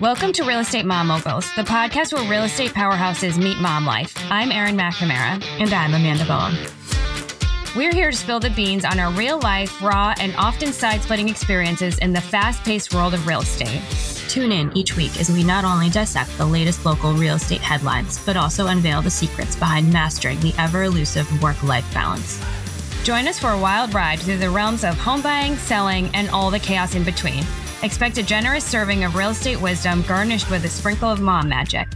Welcome to Real Estate Mom Moguls, the podcast where real estate powerhouses meet mom life. I'm Erin McNamara. And I'm Amanda Bowen. We're here to spill the beans on our real life, raw, and often side splitting experiences in the fast paced world of real estate. Tune in each week as we not only dissect the latest local real estate headlines, but also unveil the secrets behind mastering the ever elusive work life balance. Join us for a wild ride through the realms of home buying, selling, and all the chaos in between. Expect a generous serving of real estate wisdom garnished with a sprinkle of mom magic.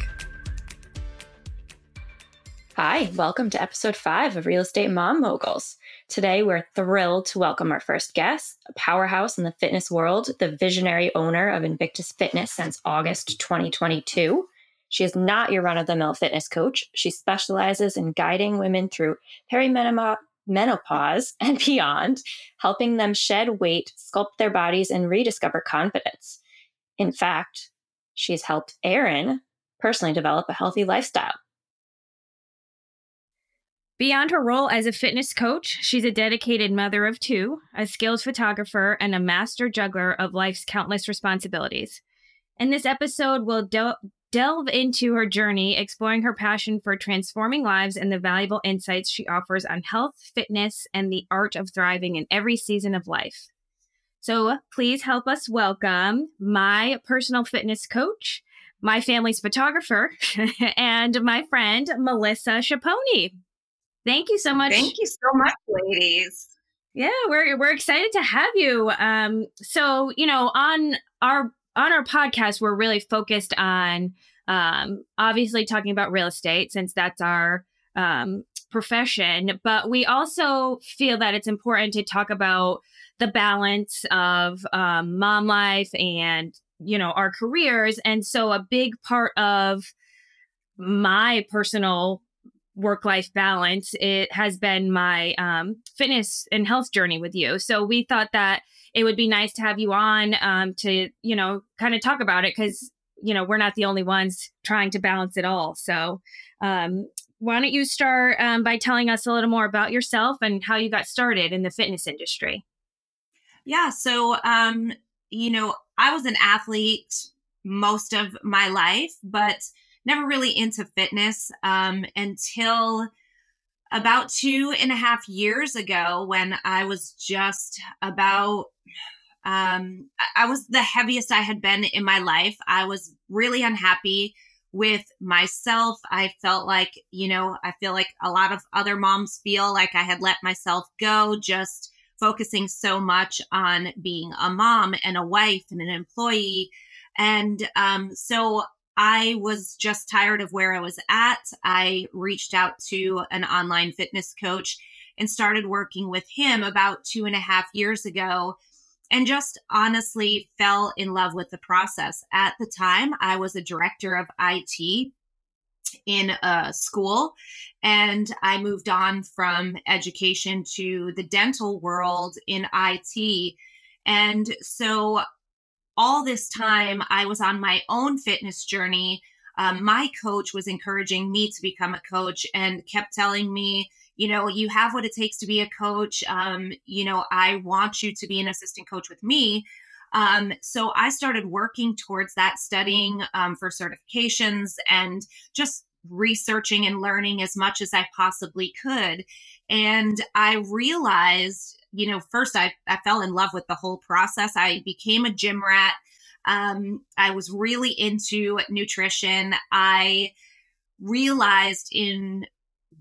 Hi, welcome to episode five of Real Estate Mom Moguls. Today, we're thrilled to welcome our first guest, a powerhouse in the fitness world, the visionary owner of Invictus Fitness since August 2022. She is not your run of the mill fitness coach. She specializes in guiding women through perimenopause menopause and beyond, helping them shed weight, sculpt their bodies, and rediscover confidence. In fact, she's helped Erin personally develop a healthy lifestyle. Beyond her role as a fitness coach, she's a dedicated mother of two, a skilled photographer, and a master juggler of life's countless responsibilities. In this episode, we'll delve into her journey, exploring her passion for transforming lives and the valuable insights she offers on health, fitness, and the art of thriving in every season of life. So please help us welcome my personal fitness coach, my family's photographer, and my friend, Melissa Chiappone. Thank you so much. Thank you so much, ladies. Yeah, we're we're excited to have you. Um, so you know, on our on our podcast, we're really focused on um, obviously talking about real estate since that's our um, profession, but we also feel that it's important to talk about the balance of um, mom life and you know our careers. And so a big part of my personal work life balance it has been my um, fitness and health journey with you. So we thought that it would be nice to have you on um, to you know kind of talk about it because you know we're not the only ones trying to balance it all so um, why don't you start um, by telling us a little more about yourself and how you got started in the fitness industry yeah so um you know i was an athlete most of my life but never really into fitness um, until about two and a half years ago when I was just about um, I was the heaviest I had been in my life. I was really unhappy with myself. I felt like, you know, I feel like a lot of other moms feel like I had let myself go, just focusing so much on being a mom and a wife and an employee. And um, so I was just tired of where I was at. I reached out to an online fitness coach and started working with him about two and a half years ago and just honestly fell in love with the process. At the time, I was a director of IT in a school and I moved on from education to the dental world in IT. And so all this time, I was on my own fitness journey. Um, my coach was encouraging me to become a coach and kept telling me, you know, you have what it takes to be a coach. Um, you know, I want you to be an assistant coach with me. Um, so I started working towards that, studying um, for certifications and just researching and learning as much as I possibly could. And I realized, you know, first I, I fell in love with the whole process. I became a gym rat. Um, I was really into nutrition. I realized in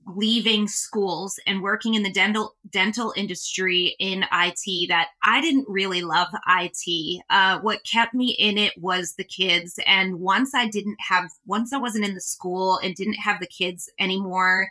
leaving schools and working in the dental dental industry in IT that I didn't really love IT. Uh, what kept me in it was the kids. And once I didn't have, once I wasn't in the school and didn't have the kids anymore,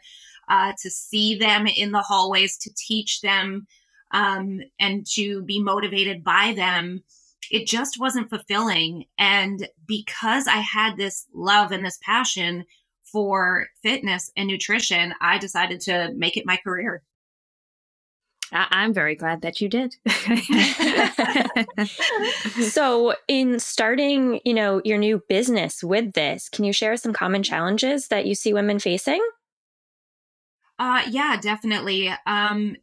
uh, to see them in the hallways, to teach them, um, and to be motivated by them. It just wasn't fulfilling. And because I had this love and this passion, for fitness and nutrition, I decided to make it my career. I'm very glad that you did. so, in starting, you know, your new business with this, can you share some common challenges that you see women facing? Uh yeah, definitely. Um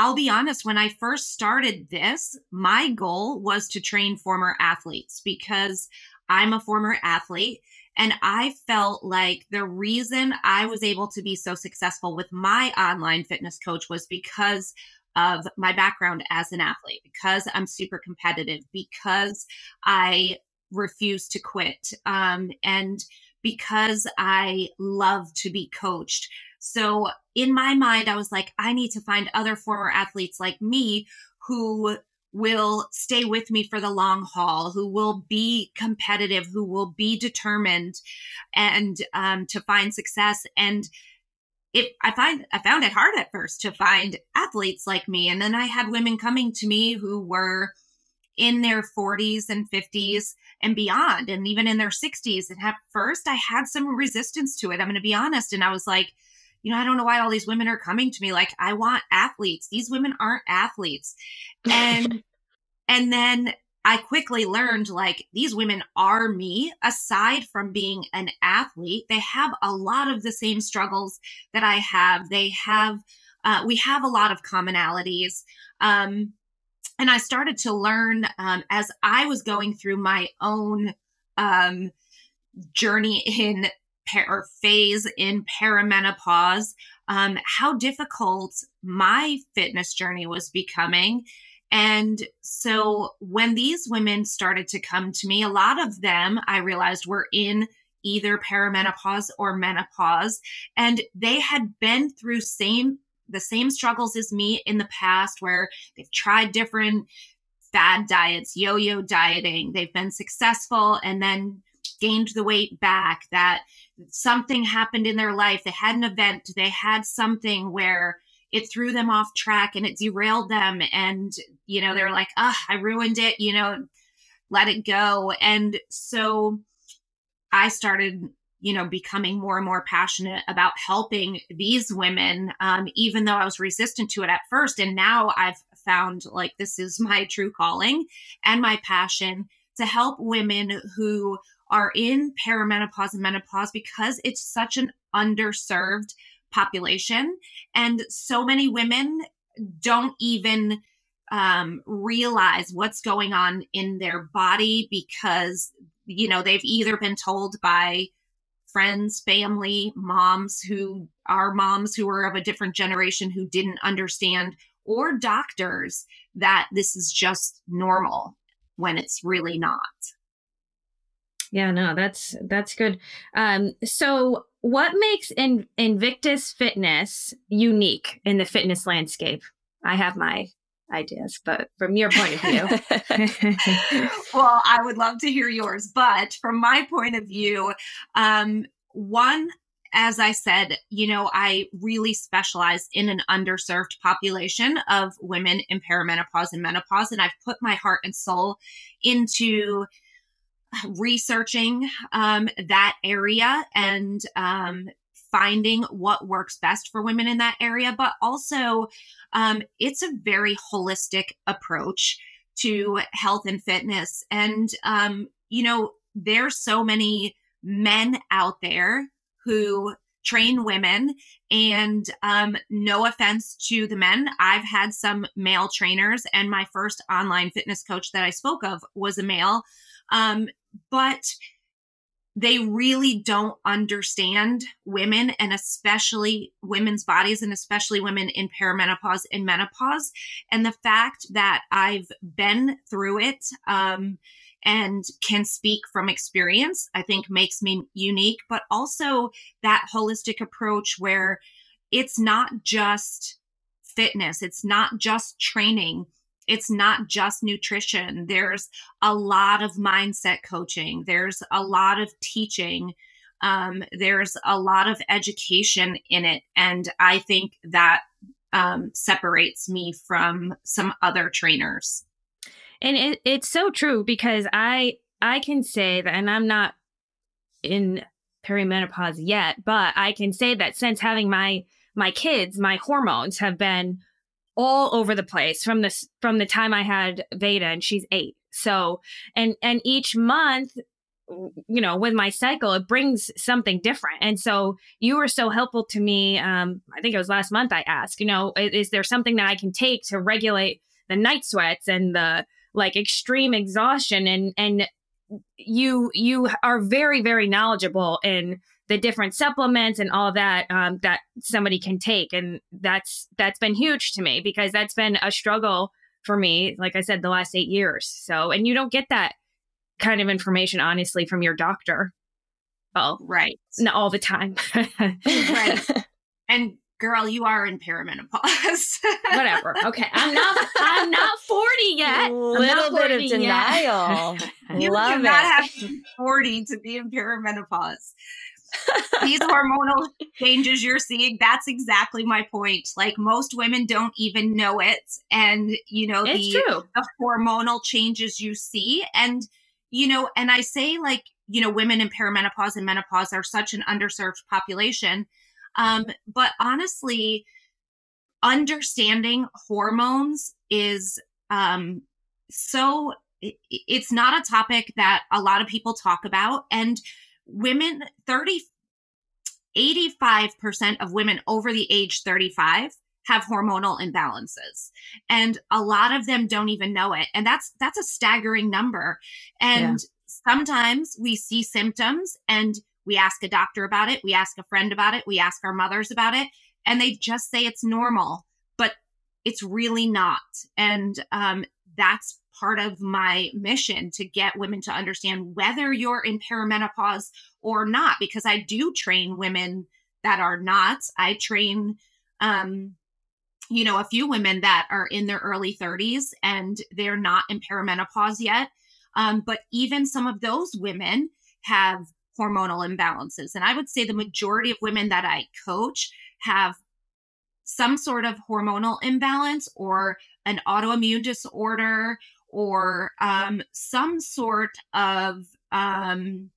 I'll be honest, when I first started this, my goal was to train former athletes because I'm a former athlete. And I felt like the reason I was able to be so successful with my online fitness coach was because of my background as an athlete, because I'm super competitive, because I refuse to quit, um, and because I love to be coached. So in my mind, I was like, I need to find other former athletes like me who will stay with me for the long haul, who will be competitive, who will be determined and um, to find success. And it, I find I found it hard at first to find athletes like me. And then I had women coming to me who were in their 40s and 50s and beyond, and even in their 60s. And at first, I had some resistance to it. I'm going to be honest. And I was like, you know, I don't know why all these women are coming to me. Like, I want athletes. These women aren't athletes. And, and then I quickly learned like these women are me. Aside from being an athlete, they have a lot of the same struggles that I have. They have, uh, we have a lot of commonalities. Um, and I started to learn um, as I was going through my own um, journey in or phase in perimenopause, um, how difficult my fitness journey was becoming. And so when these women started to come to me, a lot of them I realized were in either perimenopause or menopause and they had been through same the same struggles as me in the past where they've tried different fad diets, yo-yo dieting, they've been successful and then gained the weight back that something happened in their life. They had an event, they had something where it threw them off track and it derailed them. And, you know, they were like, ah, I ruined it, you know, let it go. And so I started, you know, becoming more and more passionate about helping these women, um, even though I was resistant to it at first. And now I've found like this is my true calling and my passion to help women who are in perimenopause and menopause because it's such an underserved population. And so many women don't even um, realize what's going on in their body because, you know, they've either been told by friends, family, moms who are moms who are of a different generation who didn't understand, or doctors that this is just normal when it's really not. Yeah, no, that's that's good. Um, so what makes in, Invictus Fitness unique in the fitness landscape? I have my ideas, but from your point of view. well, I would love to hear yours, but from my point of view, um, one, as I said, you know, I really specialize in an underserved population of women in perimenopause and menopause, and I've put my heart and soul into researching um, that area and um, finding what works best for women in that area, but also um, it's a very holistic approach to health and fitness. And, um, you know, there's so many men out there who train women and um, no offense to the men i've had some male trainers and my first online fitness coach that i spoke of was a male um, but they really don't understand women and especially women's bodies and especially women in perimenopause and menopause. And the fact that I've been through it um, and can speak from experience, I think makes me unique, but also that holistic approach where it's not just fitness, it's not just training it's not just nutrition. There's a lot of mindset coaching. There's a lot of teaching. Um, there's a lot of education in it. And I think that um, separates me from some other trainers. And it, it's so true because I I can say that, and I'm not in perimenopause yet, but I can say that since having my my kids, my hormones have been all over the place from this from the time I had Veda and she's eight. So and and each month you know with my cycle it brings something different and so you were so helpful to me um i think it was last month i asked you know is, is there something that i can take to regulate the night sweats and the like extreme exhaustion and and you you are very very knowledgeable in the different supplements and all that um, that somebody can take. And that's that's been huge to me because that's been a struggle for me like i said the last eight years. So and you don't get that kind of information honestly from your doctor. Well right. not all the time. Right. And girl you are in perimenopause. Whatever. Okay. I'm not i'm not 40 yet. A little bit of denial. You Love do not it. have to be 40 to be in perimenopause these hormonal changes you're seeing that's exactly my point. Like most women don't even know it and you know it's the, true. the hormonal changes you see and you know and i say like you know women in perimenopause and menopause are such an underserved population um but honestly understanding hormones is um so it- it's not a topic that a lot of people talk about and women 30 85% of women over the age 35 have hormonal imbalances. And a lot of them don't even know it. And that's that's a staggering number. And sometimes we see symptoms and we ask a doctor about it we ask a friend about it we ask our mothers about it and they just say it's normal but it's really not. And um, that's part of my mission to get women to understand whether you're in perimenopause or not because i do train women that are not. I train um you know a few women that are in their early 30s and they're not in perimenopause yet. Um, but even some of those women have hormonal imbalances. And i would say the majority of women that i coach have some sort of hormonal imbalance or an autoimmune disorder or um, some sort of um,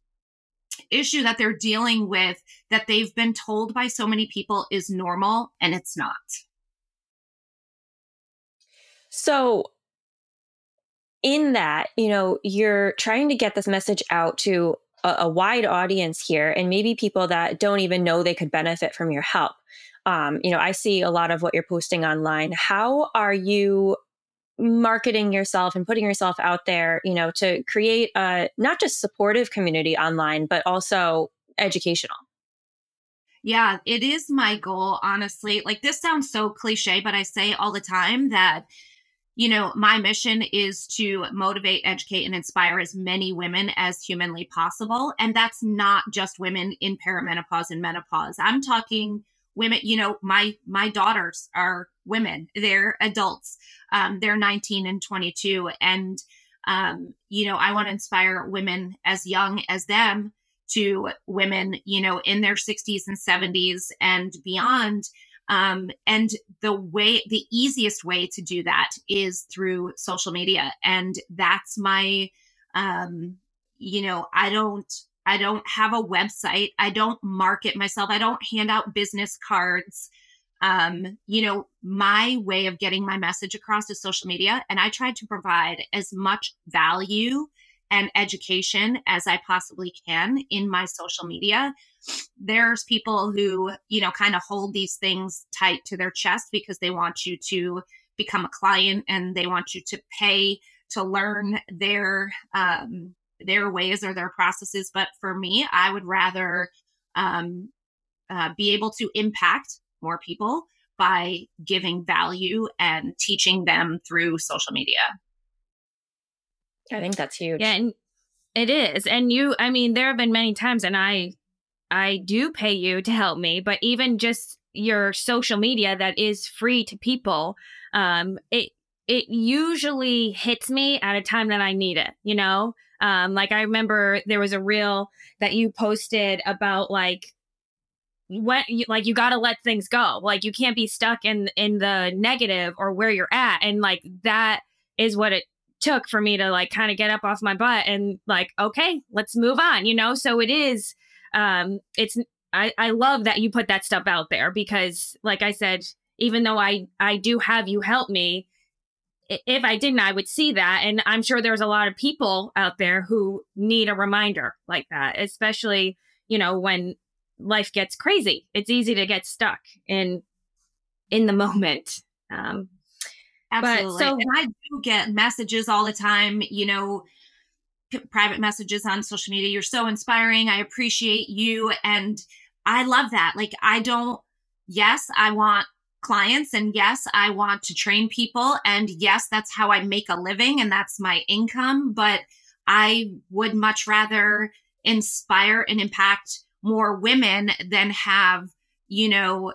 issue that they're dealing with that they've been told by so many people is normal and it's not. So, in that, you know, you're trying to get this message out to a, a wide audience here, and maybe people that don't even know they could benefit from your help. Um, you know, I see a lot of what you're posting online. How are you marketing yourself and putting yourself out there, you know, to create a not just supportive community online, but also educational? Yeah, it is my goal, honestly. Like, this sounds so cliche, but I say all the time that, you know, my mission is to motivate, educate, and inspire as many women as humanly possible. And that's not just women in perimenopause and menopause. I'm talking women you know my my daughters are women. They're adults. Um, they're 19 and 22 and um, you know i want to inspire women as young as them to women you know in their 60s and 70s and beyond. Um, and the way the easiest way to do that is through social media. And that's my um, you know i don't I don't have a website. I don't market myself. I don't hand out business cards. Um, you know, my way of getting my message across is social media. And I try to provide as much value and education as I possibly can in my social media. There's people who, you know, kind of hold these things tight to their chest because they want you to become a client and they want you to pay to learn their um, their ways or their processes. But for me, I would rather um, uh, be able to impact more people by giving value and teaching them through social media. I think that's huge. Yeah, and it is. And you, I mean, there have been many times, and I, I do pay you to help me, but even just your social media that is free to people, um, it it usually hits me at a time that I need it. You know, um, like I remember there was a reel that you posted about like when you, like you got to let things go. Like you can't be stuck in in the negative or where you're at, and like that is what it took for me to like kind of get up off my butt and like okay let's move on you know so it is um it's i i love that you put that stuff out there because like i said even though i i do have you help me if I didn't, I would see that. And I'm sure there's a lot of people out there who need a reminder like that, especially, you know, when life gets crazy. It's easy to get stuck in in the moment. Um, Absolutely. But, so and I do get messages all the time, you know, p- private messages on social media. You're so inspiring. I appreciate you. And I love that. Like, I don't, yes, I want clients and yes, I want to train people. And yes, that's how I make a living and that's my income. But I would much rather inspire and impact more women than have, you know,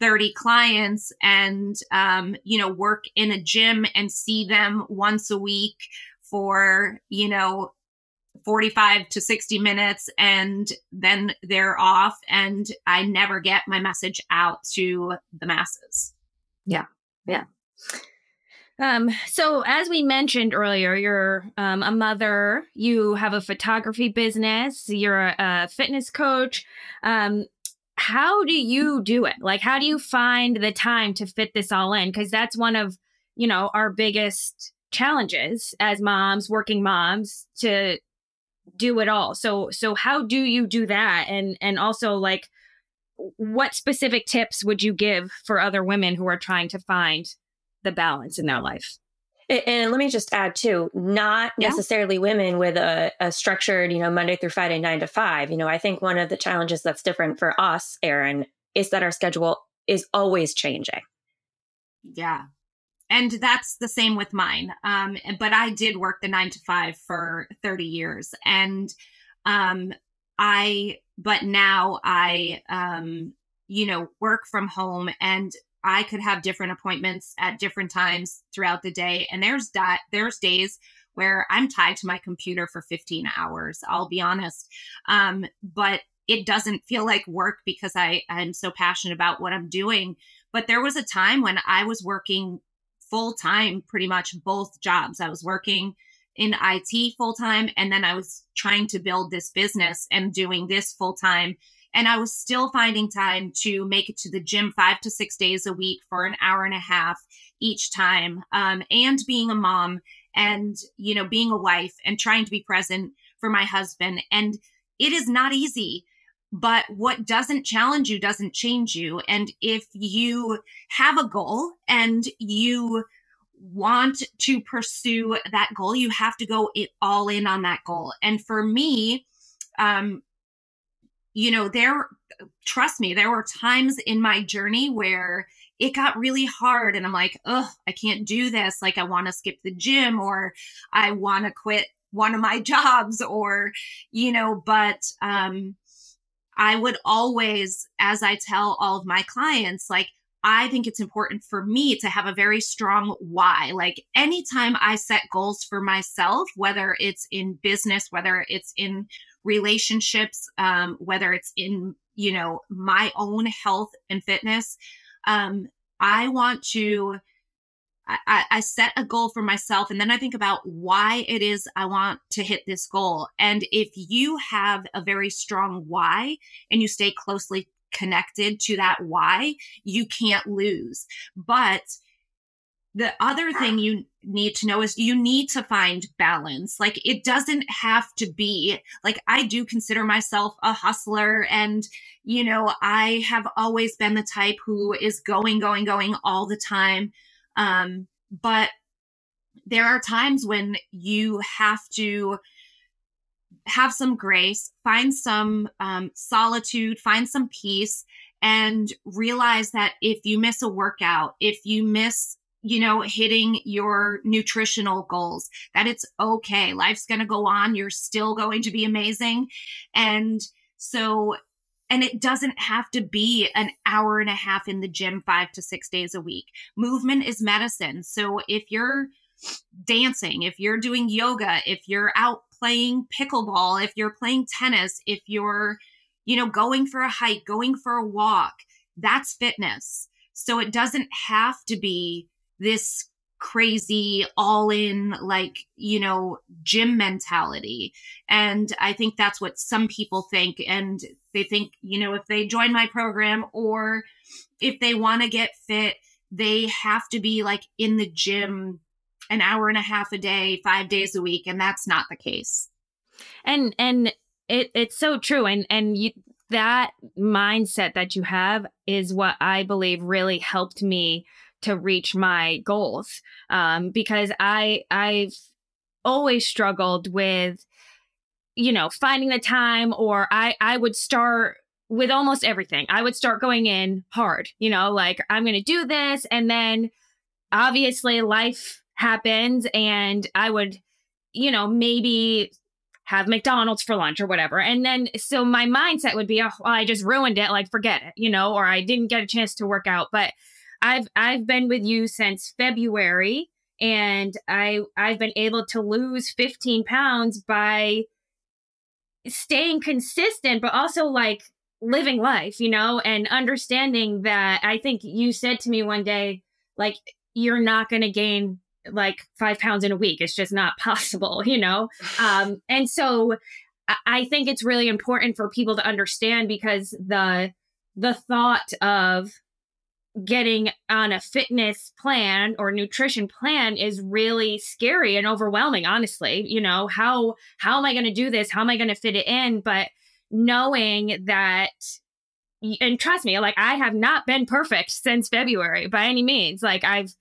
30 clients and, um, you know, work in a gym and see them once a week for, you know, 45 to 60 minutes and then they're off and I never get my message out to the masses. Yeah. Yeah. Um, so as we mentioned earlier, you're um, a mother, you have a photography business, you're a, a fitness coach. Um, how do you do it? Like, how do you find the time to fit this all in? Because that's one of, you know, our biggest challenges as moms, working moms to do it all. So, so how do you do that? And, and also like, what specific tips would you give for other women who are trying to find the balance in their life? And let me just add too, not yeah. necessarily women with a, a, structured, you know, Monday through Friday, nine to five. You know, I think one of the challenges that's different for us, Erin, is that our schedule is always changing. Yeah. And that's the same with mine. Um, but I did work the nine to five for 30 years. And um, I, but now I, um, you know, work from home and I could have different appointments at different times throughout the day. And there's that there's days where I'm tied to my computer for 15 hours. I'll be honest. Um, but it doesn't feel like work because I, I'm so passionate about what I'm doing. But there was a time when I was working full time, pretty much both jobs. I was working in IT full time, and then I was trying to build this business and doing this full time and I was still finding time to make it to the gym five to six days a week for an hour and a half each time. Um, and being a mom and, you know, being a wife and trying to be present for my husband. And it is not easy. But what doesn't challenge you doesn't change you. And if you have a goal and you want to pursue that goal, you have to go it all in on that goal. And for me, um, you know, there, trust me, there were times in my journey where it got really hard and I'm like, oh, I can't do this. Like, I want to skip the gym or I want to quit one of my jobs or, you know, but, um, I would always, as I tell all of my clients, like, I think it's important for me to have a very strong why. Like anytime I set goals for myself, whether it's in business, whether it's in relationships, um, whether it's in, you know, my own health and fitness. Um, I want to, I, I set a goal for myself and then I think about why it is I want to hit this goal. And if you have a very strong why and you stay closely connected to that why, you can't lose. But the other thing you need to know is you need to find balance. Like it doesn't have to be like I do consider myself a hustler and you know, I have always been the type who is going going going all the time. Um but there are times when you have to have some grace, find some um, solitude, find some peace, and realize that if you miss a workout, if you miss you know, hitting your nutritional goals, that it's okay. Life's going to go on. You're still going to be amazing. And so, and it doesn't have to be an hour and a half in the gym five to six days a week. Movement is medicine. So if you're dancing, if you're doing yoga, if you're out playing pickleball, if you're playing tennis, if you're, you know, going for a hike, going for a walk, that's fitness. So it doesn't have to be this crazy all in like you know gym mentality and i think that's what some people think and they think you know if they join my program or if they want to get fit they have to be like in the gym an hour and a half a day, five days a week, and that's not the case. And and it it's so true. And and you that mindset that you have is what I believe really helped me to reach my goals. Um, because I I've always struggled with you know finding the time or i i would start with almost everything i would start going in hard you know like i'm gonna do this and then obviously life happens and I would, you know, maybe have McDonald's for lunch or whatever. And then so my mindset would be, oh, well, I just ruined it, like forget it, you know, or I didn't get a chance to work out. But I've I've been with you since February and I I've been able to lose 15 pounds by staying consistent, but also like living life, you know, and understanding that I think you said to me one day, like, you're not going to gain like five pounds in a week. It's just not possible, you know? Um, and so I think it's really important for people to understand because the the thought of getting on a fitness plan or nutrition plan is really scary and overwhelming honestly you know how how am i going to do this? How am i going to fit it in? But knowing that and trust me like i have not been perfect since february by any means like i've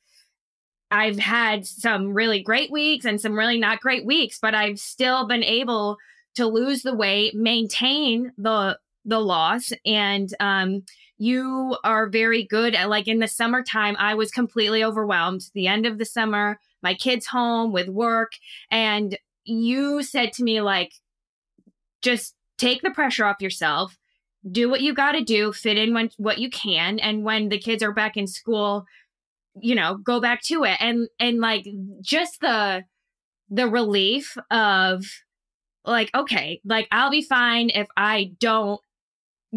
I've had some really great weeks and some really not great weeks, but I've still been able to lose the weight, maintain the the loss, and um, you are very good at like in the summertime. I was completely overwhelmed. The end of the summer, my kids home with work, and you said to me like, just take the pressure off yourself. Do what you got to do, fit in when what you can, and when the kids are back in school, you know go back to it and and like just the the relief of like okay like i'll be fine if i don't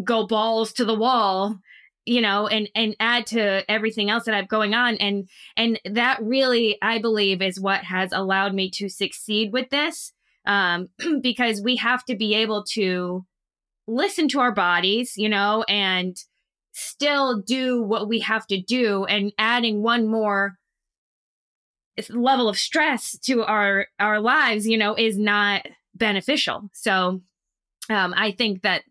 go balls to the wall you know and and add to everything else that i've going on. And and that really i believe is what has allowed me to succeed with this um because we have to be able to listen to our bodies you know and still do what we have to do and adding one more level of stress to our our lives you know is not beneficial. So um i think that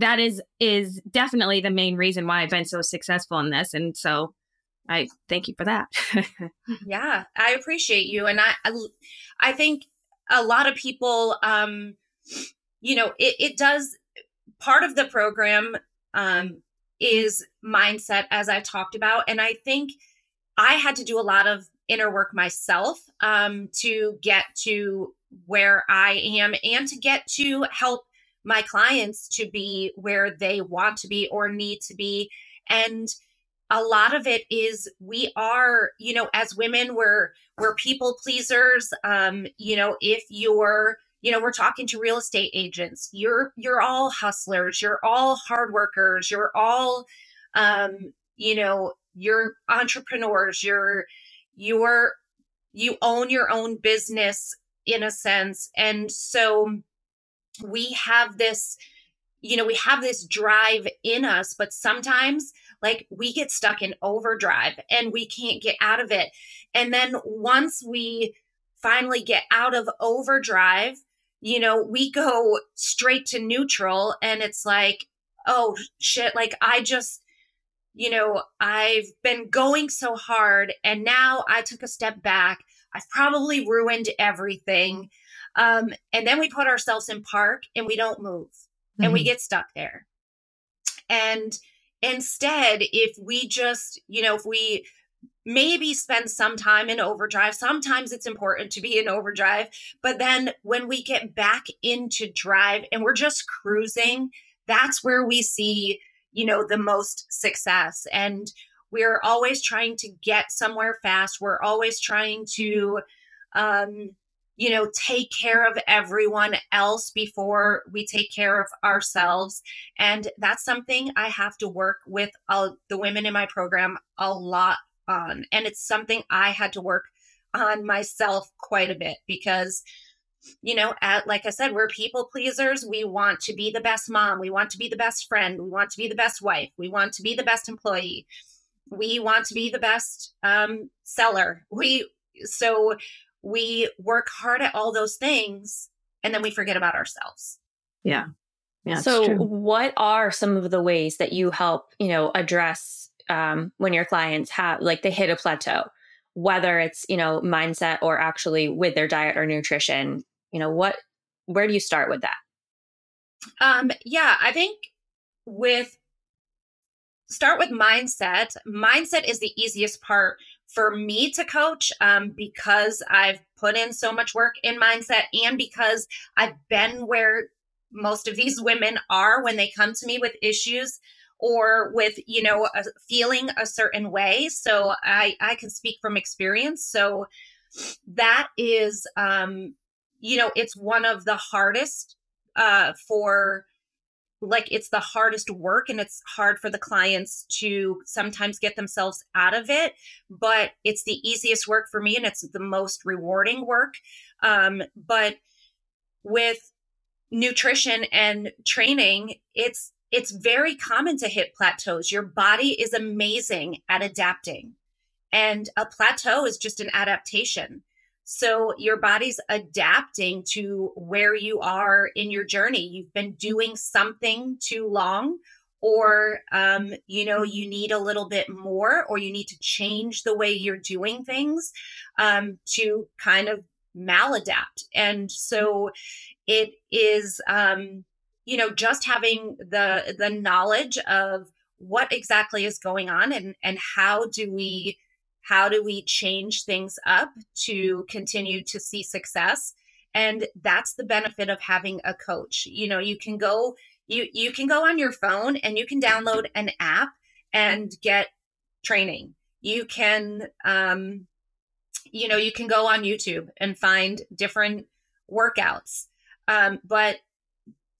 that is is definitely the main reason why i've been so successful in this. And so i thank you for that. Yeah i appreciate you. And i i think a lot of people um you know it, it does part of the program um is mindset, as I talked about. And I think I had to do a lot of inner work myself um, to get to where I am and to get to help my clients to be where they want to be or need to be. And a lot of it is we are, you know, as women, we're we're people pleasers. Um, you know, if you're you know we're talking to real estate agents you're you're all hustlers you're all hard workers you're all um you know you're entrepreneurs you're you're you own your own business in a sense and so we have this you know we have this drive in us but sometimes like we get stuck in overdrive and we can't get out of it and then once we finally get out of overdrive you know, we go straight to neutral and it's like, oh shit, like I just, you know, I've been going so hard and now I took a step back. I've probably ruined everything. Um, and then we put ourselves in park and we don't move mm-hmm. and we mm-hmm. get stuck there. And instead, if we just, you know, if we maybe spend some time in overdrive. Sometimes it's important to be in overdrive, but then when we get back into drive and we're just cruising, that's where we see, you know, the most success. And we're always trying to get somewhere fast. We're always trying to, um, you know, take care of everyone else before we take care of ourselves. And that's something I have to work with uh, the women in my program a lot on. And it's something I had to work on myself quite a bit because you know at, like i said we're people pleasers we want to be the best mom we want to be the best friend we want to be the best wife we want to be the best employee we want to be the best um, seller. We so we work hard at all those things and then we forget about ourselves. Yeah. Yeah. so what are some of the ways that you help, you know, address um, when your clients have like they hit a plateau, whether it's, you know, mindset or actually with their diet or nutrition, you know, what where do you start with that? Um, yeah, I think with start with mindset. Mindset is the easiest part for me to coach um, because I've put in so much work in mindset and because I've been where most of these women are when they come to me with issues or with you know a, feeling a certain way. So i i can speak from experience. So that is um you know it's one of the hardest uh for like it's the hardest work and it's hard for the clients to sometimes get themselves out of it but it's the easiest work for me and it's the most rewarding work. Um, but with nutrition and training it's it's very common to hit plateaus. Your body is amazing at adapting and a plateau is just an adaptation so your body's adapting to where you are in your journey. You've been doing something too long, or um, you know you need a little bit more, or you need to change the way you're doing things um, to kind of maladapt. And so it is, um, you know, just having the the knowledge of what exactly is going on and and how do we how do we change things up to continue to see success? And that's the benefit of having a coach. You know you can go you you can go on your phone and you can download an app and get training. You can um you know you can go on youtube and find different workouts. Um but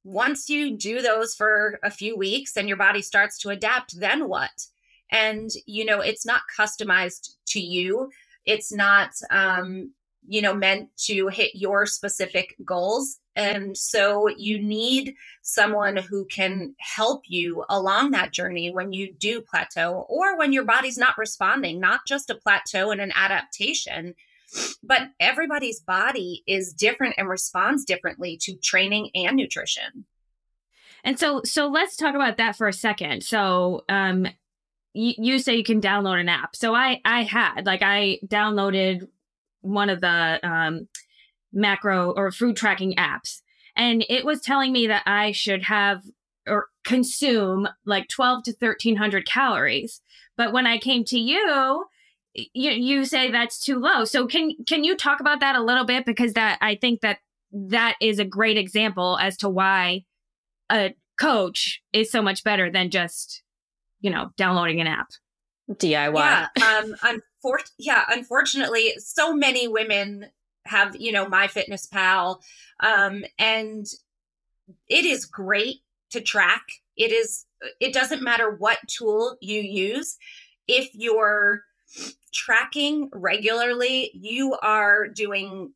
once you do those for a few weeks and your body starts to adapt then what and you know it's not customized to you. It's not um you know meant to hit your specific goals. And so you need someone who can help you along that journey when you do plateau or when your body's not responding not just a plateau and an adaptation but everybody's body is different and responds differently to training and nutrition. And so so let's talk about that for a second. So um you, you say you can download an app. So I I had like I downloaded one of the um, macro or food tracking apps, and it was telling me that I should have or consume like 12 to 1300 calories. But when I came to you, you you say that's too low. So can can you talk about that a little bit because that I think that that is a great example as to why a coach is so much better than just you know, downloading an app. DIY. Yeah. Um, unfor- yeah, unfortunately, so many women have, you know, MyFitnessPal. Um, and it is great to track. It is, it doesn't matter what tool you use. If you're tracking regularly, you are doing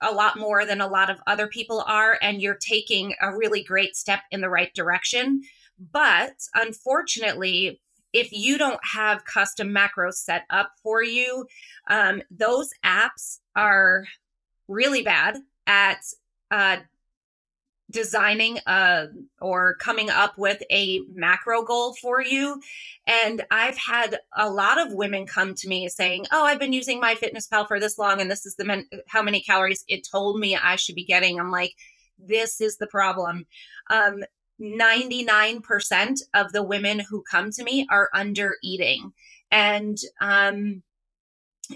a lot more than a lot of other people are, and you're taking a really great step in the right direction. But unfortunately, if you don't have custom macros set up for you, um, those apps are really bad at uh, designing uh, or coming up with a macro goal for you. And i've had a lot of women come to me saying oh i've been using MyFitnessPal for this long and this is the men- how many calories it told me i should be getting. I'm like this is the problem. Um, 99% of the women who come to me are under eating. And um,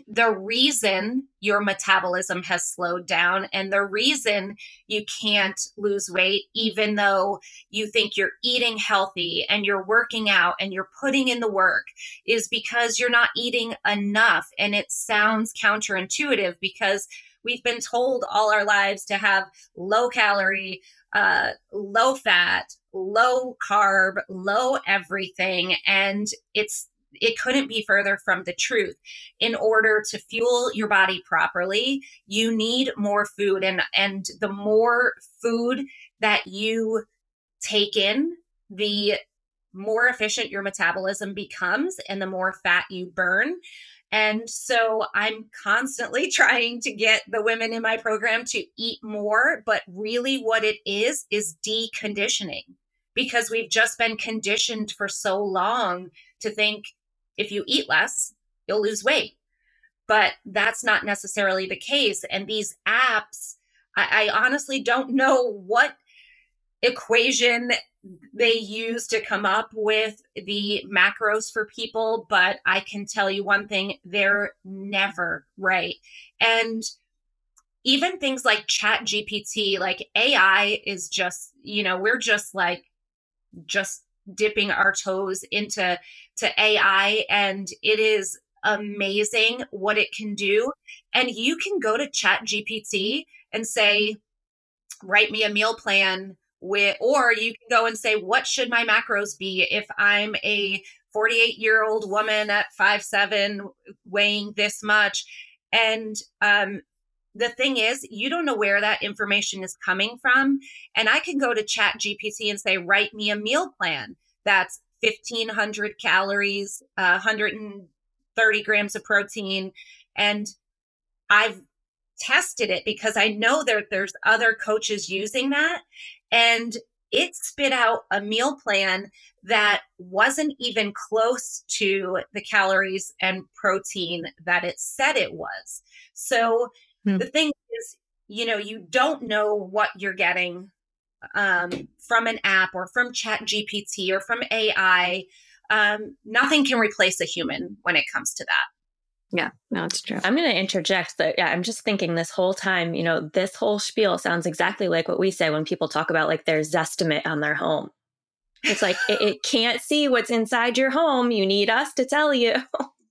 the reason your metabolism has slowed down and the reason you can't lose weight, even though you think you're eating healthy and you're working out and you're putting in the work, is because you're not eating enough. And it sounds counterintuitive because we've been told all our lives to have low calorie, uh, low fat, low carb, low everything. And it's it couldn't be further from the truth. In order to fuel your body properly, you need more food and and the more food that you take in, the more efficient your metabolism becomes and the more fat you burn. And so I'm constantly trying to get the women in my program to eat more, but really what it is is deconditioning because we've just been conditioned for so long to think if you eat less, you'll lose weight. But that's not necessarily the case. And these apps, I, I honestly don't know what equation they use to come up with the macros for people, but I can tell you one thing they're never right. And even things like Chat GPT, like AI is just, you know, we're just like, just dipping our toes into to AI and it is amazing what it can do. And you can go to chat gpt and say write me a meal plan with or you can go and say what should my macros be if i'm a 48 year old woman at five seven weighing this much? And um, the thing is you don't know where that information is coming from and i can go to chat gpt and say write me a meal plan that's 1500 calories uh, 130 grams of protein and i've tested it because i know that there's other coaches using that and it spit out a meal plan that wasn't even close to the calories and protein that it said it was. So Hmm. The thing is, you know, you don't know what you're getting um, from an app or from Chat GPT or from AI. Um, nothing can replace a human when it comes to that. Yeah, no, it's true. I'm going to interject that. Yeah, I'm just thinking this whole time, you know, this whole spiel sounds exactly like what we say when people talk about like their Zestimate on their home. It's like it, it can't see what's inside your home. You need us to tell you.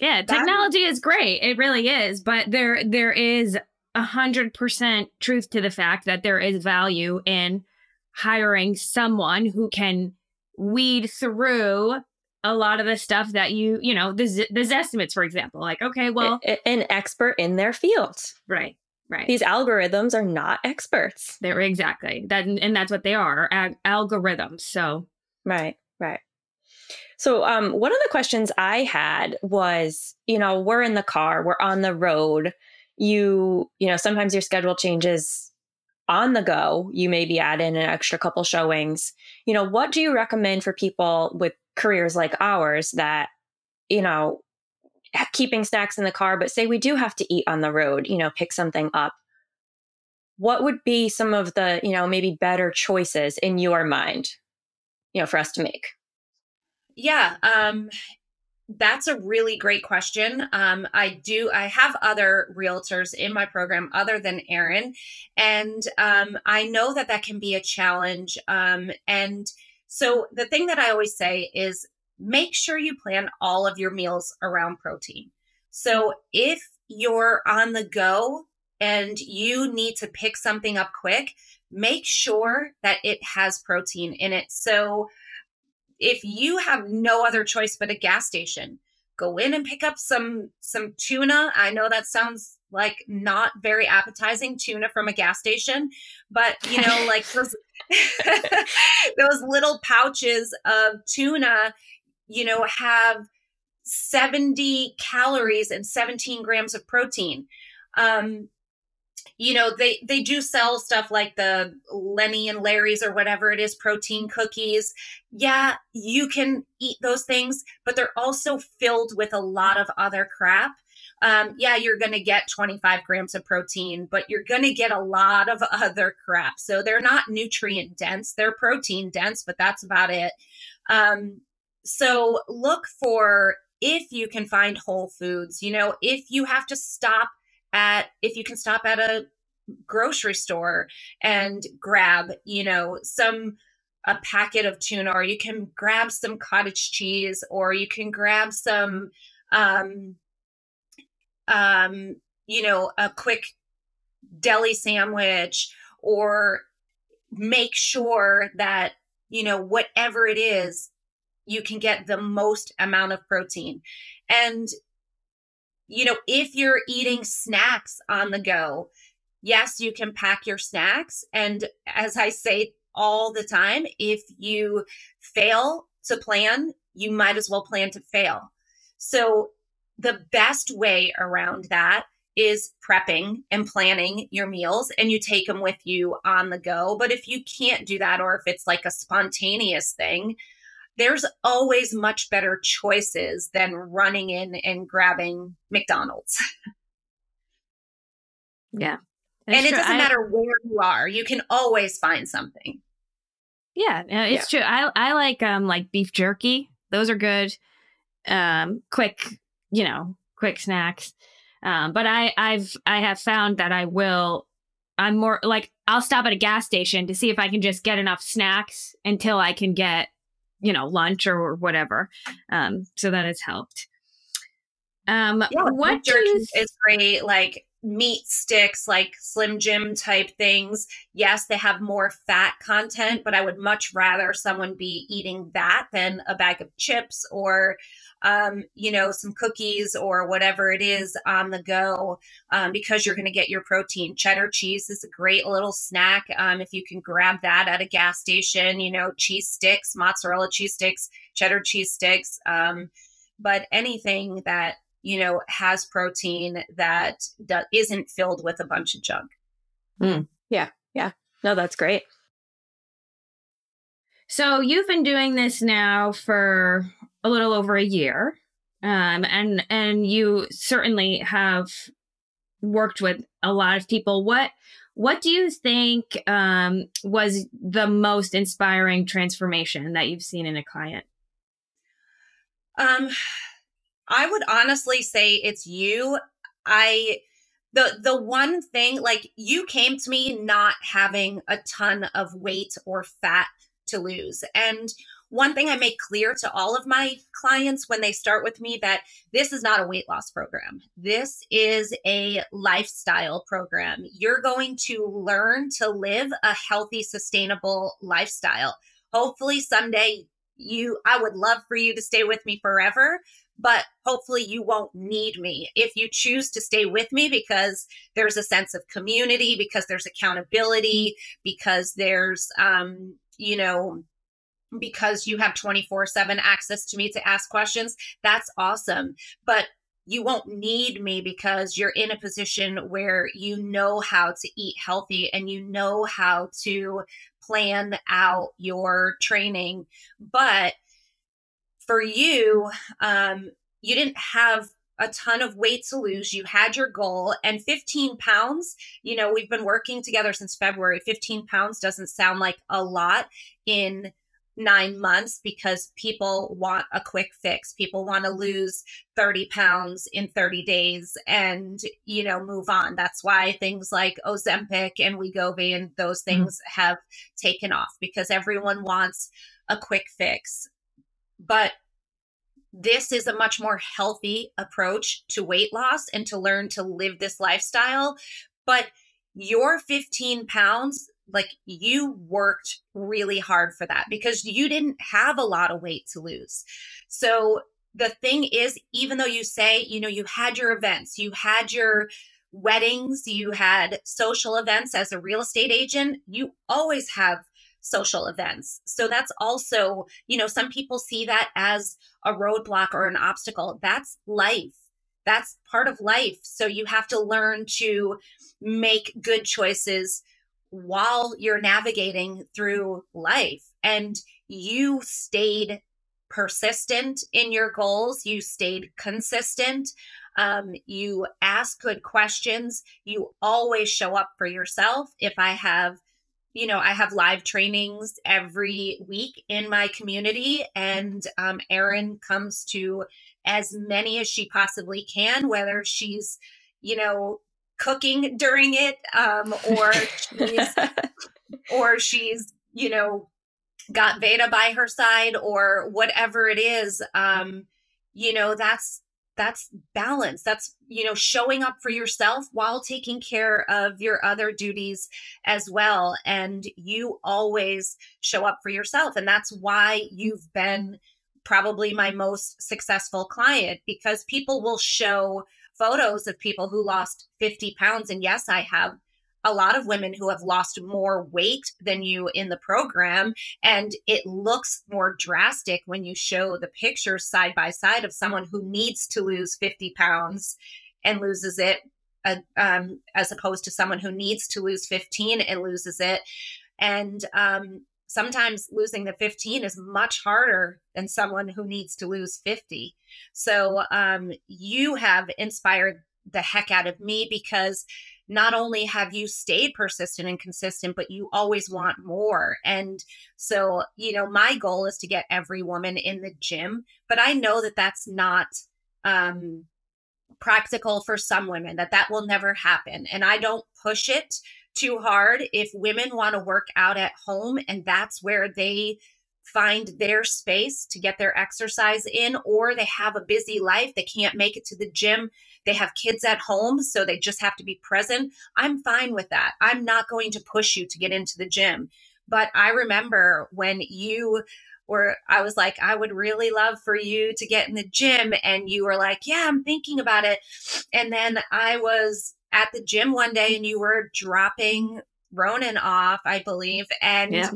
Yeah, technology is great. It really is. But there there is a hundred percent truth to the fact that there is value in hiring someone who can weed through a lot of the stuff that you you know the the estimates for example like okay well an expert in their field right right these algorithms are not experts they're exactly that and that's what they are ag- algorithms so right right so, um, one of the questions I had was, you know, we're in the car, we're on the road. You, you know, sometimes your schedule changes on the go. You maybe add in an extra couple showings. You know, what do you recommend for people with careers like ours that, you know, keeping snacks in the car, but say we do have to eat on the road, you know, pick something up. What would be some of the, you know, maybe better choices in your mind, you know, for us to make? Yeah, um, that's a really great question. Um, I do, I have other realtors in my program other than Erin, and um, I know that that can be a challenge. Um, and so the thing that I always say is make sure you plan all of your meals around protein. So if you're on the go and you need to pick something up quick, make sure that it has protein in it. So if you have no other choice but a gas station, go in and pick up some some tuna. I know that sounds like not very appetizing tuna from a gas station, but you know, like those those little pouches of tuna, you know, have 70 calories and 17 grams of protein. Um, you know they they do sell stuff like the lenny and larry's or whatever it is protein cookies. Yeah you can eat those things but they're also filled with a lot of other crap. Um, yeah you're going to get 25 grams of protein but you're going to get a lot of other crap. So they're not nutrient dense they're protein dense but that's about it. Um, so look for if you can find whole foods you know if you have to stop at if you can stop at a grocery store and grab, you know, some a packet of tuna or you can grab some cottage cheese or you can grab some um um you know, a quick deli sandwich or make sure that you know whatever it is you can get the most amount of protein. And you know, if you're eating snacks on the go, yes, you can pack your snacks. And as I say all the time, if you fail to plan, you might as well plan to fail. So the best way around that is prepping and planning your meals and you take them with you on the go. But if you can't do that, or if it's like a spontaneous thing, there's always much better choices than running in and grabbing McDonald's. Yeah. and it doesn't I, matter where you are, you can always find something. Yeah, it's yeah. true. I I like um like beef jerky. Those are good. Um quick, you know, quick snacks. Um, but I, I've, I have found that I will, I'm more like, I'll stop at a gas station to see if I can just get enough snacks until I can get, you know, lunch or whatever. Um, so that has helped. Um, yeah, what jerky you... is great. Like meat sticks, like Slim Jim type things. Yes, they have more fat content, but I would much rather someone be eating that than a bag of chips or um, you know, some cookies or whatever it is on the go um, because you're going to get your protein. Cheddar cheese is a great little snack. Um, if you can grab that at a gas station, you know, cheese sticks, mozzarella cheese sticks, cheddar cheese sticks, um, but anything that, you know, has protein that not filled with a bunch of junk. Mm. Yeah. Yeah. No, that's great. So you've been doing this now for a little over a year. Um, and and you certainly have worked with a lot of people. What what do you think um, was the most inspiring transformation that you've seen in a client? Um, I would honestly say it's you. I the the one thing like you came to me not having a ton of weight or fat to lose and one thing I make clear to all of my clients when they start with me that this is not a weight loss program. This is a lifestyle program. You're going to learn to live a healthy, sustainable lifestyle. Hopefully someday you I would love for you to stay with me forever, but hopefully you won't need me if you choose to stay with me because there's a sense of community because there's accountability because there's um you know because you have 24 7 access to me to ask questions, that's awesome. But you won't need me because you're in a position where you know how to eat healthy and you know how to plan out your training. But for you, um, you didn't have a ton of weight to lose. You had your goal and 15 pounds. You know, we've been working together since February. 15 pounds doesn't sound like a lot in nine months because people want a quick fix. People want to lose 30 pounds in 30 days and, you know, move on. That's why things like Ozempic and Wegovy and those mm-hmm. things mm-hmm. have taken off because everyone wants a quick fix. But this is a much more healthy approach to weight loss and to learn to live this lifestyle. But your 15 pounds like you worked really hard for that because you didn't have a lot of weight to lose. So the thing is, even though you say, you know, you had your events, you had your weddings, you had social events as a real estate agent, you always have social events. So that's also, you know, some people see that as a roadblock or an obstacle. That's life. That's part of life. So you have to learn to make good choices while you're navigating through life. And you stayed persistent in your goals, you stayed consistent. Um, you ask good questions. You always show up for yourself. If I have, you know, I have live trainings every week in my community, and um, Erin comes to as many as she possibly can, whether she's, you know, cooking during it um, or she's or she's you know got veda by her side or whatever it is um you know that's that's balance. That's you know showing up for yourself while taking care of your other duties as well. And you always show up for yourself. And that's why you've been probably my most successful client because people will show photos of people who lost 50 pounds. And yes, I have a lot of women who have lost more weight than you in the program. And it looks more drastic when you show the pictures side by side of someone who needs to lose 50 pounds and loses it, uh, um, as opposed to someone who needs to lose 15 and loses it. And um, sometimes losing the 15 is much harder than someone who needs to lose 50. So um, you have inspired the heck out of me because not only have you stayed persistent and consistent, but you always want more. And so, you know, my goal is to get every woman in the gym, but I know that that's not um, practical for some women, that that will never happen. And I don't push it too hard. If women want to work out at home and that's where they find their space to get their exercise in, or they have a busy life, they can't make it to the gym they have kids at home, so they just have to be present. I'm fine with that. I'm not going to push you to get into the gym. But I remember when you were, I was like, I would really love for you to get in the gym. And you were like, Yeah, I'm thinking about it. And then I was at the gym one day and you were dropping Ronan off, I believe. And yeah.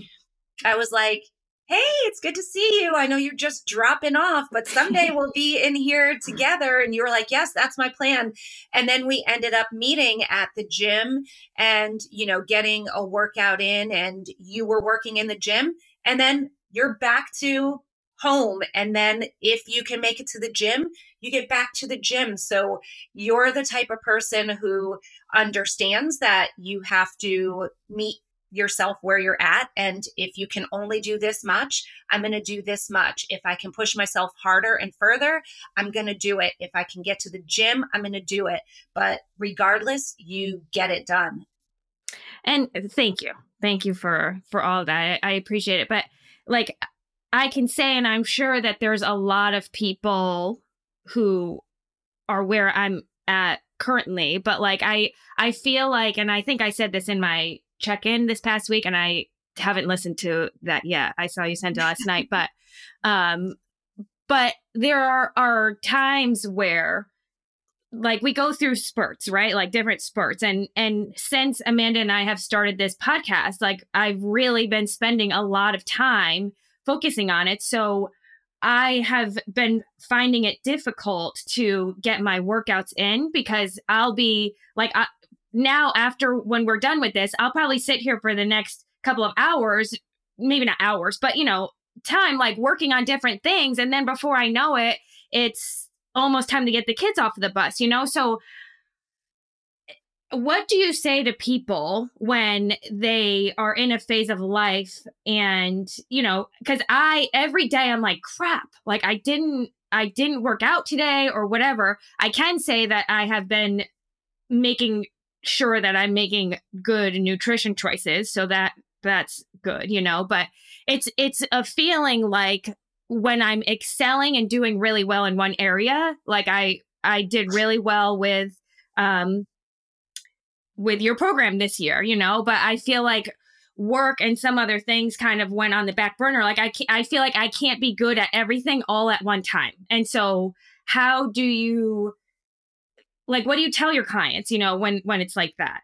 I was like, hey, it's good to see you. I know you're just dropping off, but someday we'll be in here together. And you were like, yes, that's my plan. And then we ended up meeting at the gym and, you know, getting a workout in, and you were working in the gym. And then you're back to home. And then if you can make it to the gym, you get back to the gym. So you're the type of person who understands that you have to meet yourself where you're at. And if you can only do this much, I'm going to do this much. If I can push myself harder and further, I'm going to do it. If I can get to the gym, I'm going to do it. But regardless, you get it done. And thank you. Thank you for for all that. I, I appreciate it. But like I can say and I'm sure that there's a lot of people who are where I'm at currently, but like I I feel like and I think I said this in my check in this past week, and I haven't listened to that yet. I saw you sent it last night, but um, but there are are times where like we go through spurts right? Like different spurts. And and since amanda and i have started this podcast like i've really been spending a lot of time focusing on it. So i have been finding it difficult to get my workouts in because i'll be like I, now after when we're done with this, I'll probably sit here for the next couple of hours, maybe not hours, but you know, time like working on different things. And then before I know it, it's almost time to get the kids off of the bus, you know? So what do you say to people when they are in a phase of life and you know because i every day i'm like crap like i didn't i didn't work out today or whatever i can say that i have been making sure that I'm making good nutrition choices. So that that's good, you know, but it's it's a feeling like when I'm excelling and doing really well in one area, like I I did really well with um with your program this year, you know, but I feel like work and some other things kind of went on the back burner. Like I I feel like I can't be good at everything all at one time. And so how do you like what do you tell your clients you know when when it's like that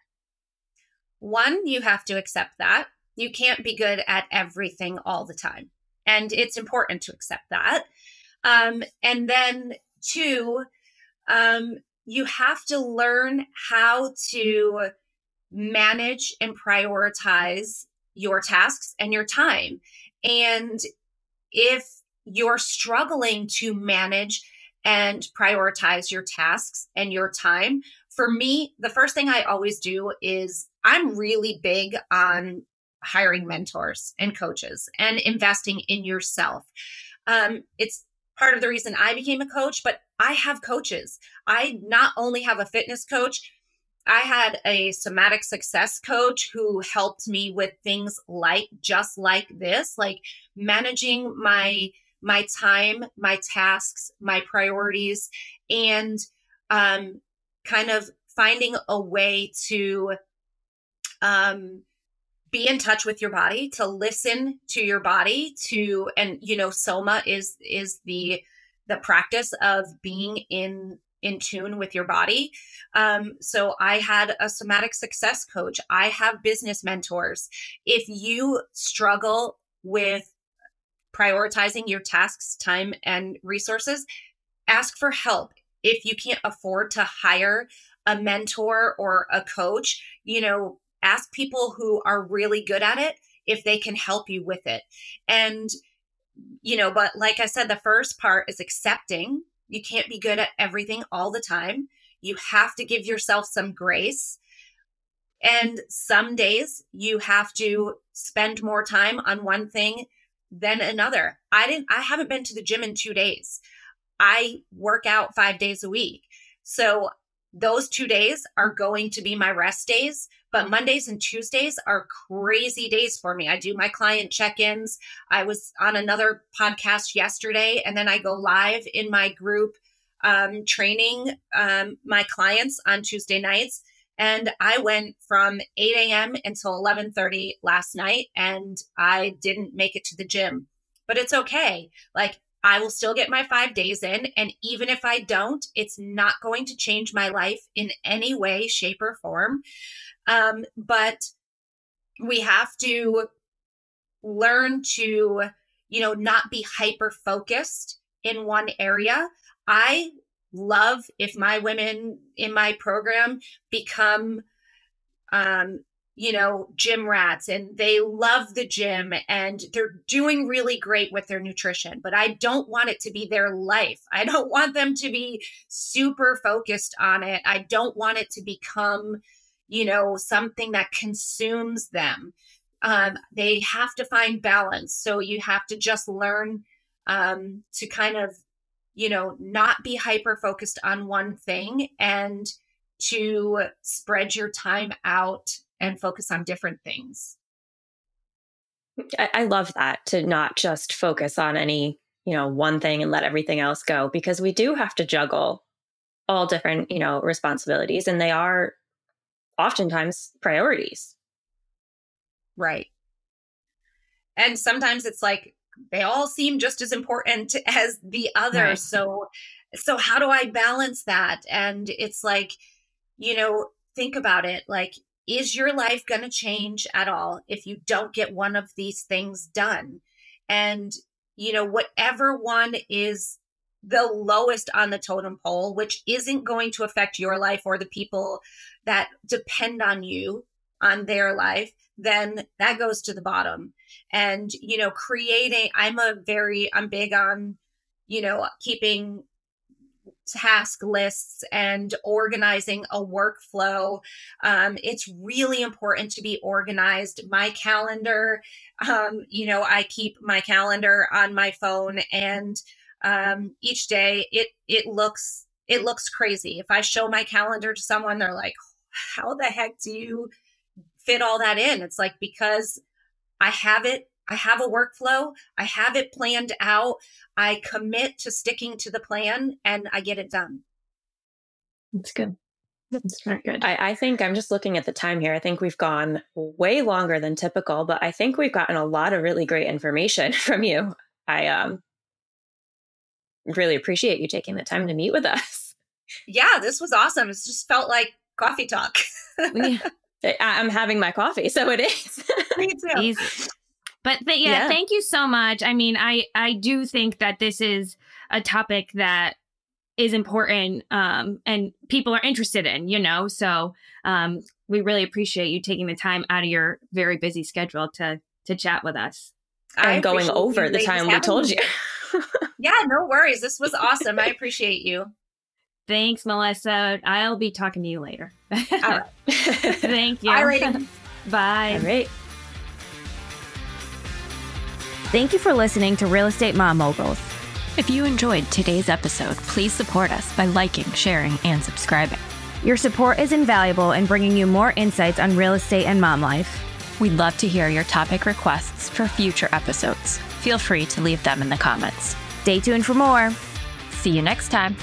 one you have to accept that you can't be good at everything all the time and it's important to accept that um, and then two um, you have to learn how to manage and prioritize your tasks and your time and if you're struggling to manage and prioritize your tasks and your time. For me, the first thing I always do is I'm really big on hiring mentors and coaches and investing in yourself. Um, it's part of the reason I became a coach, but I have coaches. I not only have a fitness coach, I had a somatic success coach who helped me with things like just like this, like managing my my time, my tasks, my priorities, and um, kind of finding a way to um, be in touch with your body, to listen to your body, to and you know, soma is is the the practice of being in in tune with your body. Um, so I had a somatic success coach. I have business mentors. If you struggle with prioritizing your tasks, time, and resources, ask for help. If you can't afford to hire a mentor or a coach, you know, ask people who are really good at it if they can help you with it. And, you know, but like I said, the first part is accepting. You can't be good at everything all the time. You have to give yourself some grace. And some days you have to spend more time on one thing than another. I didn't, I haven't been to the gym in two days. I work out five days a week. So those two days are going to be my rest days. But Mondays and Tuesdays are crazy days for me. I do my client check ins. I was on another podcast yesterday, and then I go live in my group um, training um, my clients on Tuesday nights. And I went from 8 a.m. until 11:30 last night, and I didn't make it to the gym. But it's okay. Like I will still get my five days in. And even if I don't, it's not going to change my life in any way, shape, or form. Um, but we have to learn to, you know, not be hyper focused in one area. I love if my women in my program become um you know, gym rats and they love the gym and they're doing really great with their nutrition, but I don't want it to be their life. I don't want them to be super focused on it. I don't want it to become, you know, something that consumes them. Um, they have to find balance. So you have to just learn um, to kind of, you know, not be hyper focused on one thing and to spread your time out and focus on different things. I, I love that to not just focus on any, you know, one thing and let everything else go because we do have to juggle all different, you know, responsibilities and they are oftentimes priorities. Right. And sometimes it's like they all seem just as important as the other. Right. So so how do I balance that? And it's like, you know, think about it. Like is your life going to change at all if you don't get one of these things done? And, you know, whatever one is the lowest on the totem pole, which isn't going to affect your life or the people that depend on you on their life, then that goes to the bottom. And, you know, creating, I'm a very, I'm big on, you know, keeping task lists and organizing a workflow. Um, it's really important to be organized. My calendar, um, you know, I keep my calendar on my phone, and um, each day it it looks it looks crazy. If I show my calendar to someone, they're like, "How the heck do you fit all that in?" It's like because I have it I have a workflow, I have it planned out, I commit to sticking to the plan, and I get it done. That's good. That's very good. I, I, think I'm just looking at the time here. I think we've gone way longer than typical, but I think we've gotten a lot of really great information from you. I um really appreciate you taking the time to meet with us. Yeah, this was awesome. It just felt like coffee talk. yeah. I'm having my coffee, so it is. Me too. Easy. But th- yeah, yeah, thank you so much. I mean, I I do think that this is a topic that is important um, and people are interested in, you know. So um, we really appreciate you taking the time out of your very busy schedule to to chat with us. And going over the time we told you. yeah, no worries. This was awesome. I appreciate you. Thanks, Melissa. I'll be talking to you later. All right. Thank you. Bye. Bye. All right. Thank you for listening to Real Estate Mom Moguls. If you enjoyed today's episode, please support us by liking, sharing, and subscribing. Your support is invaluable in bringing you more insights on real estate and mom life. We'd love to hear your topic requests for future episodes. Feel free to leave them in the comments. Stay tuned for more. See you next time.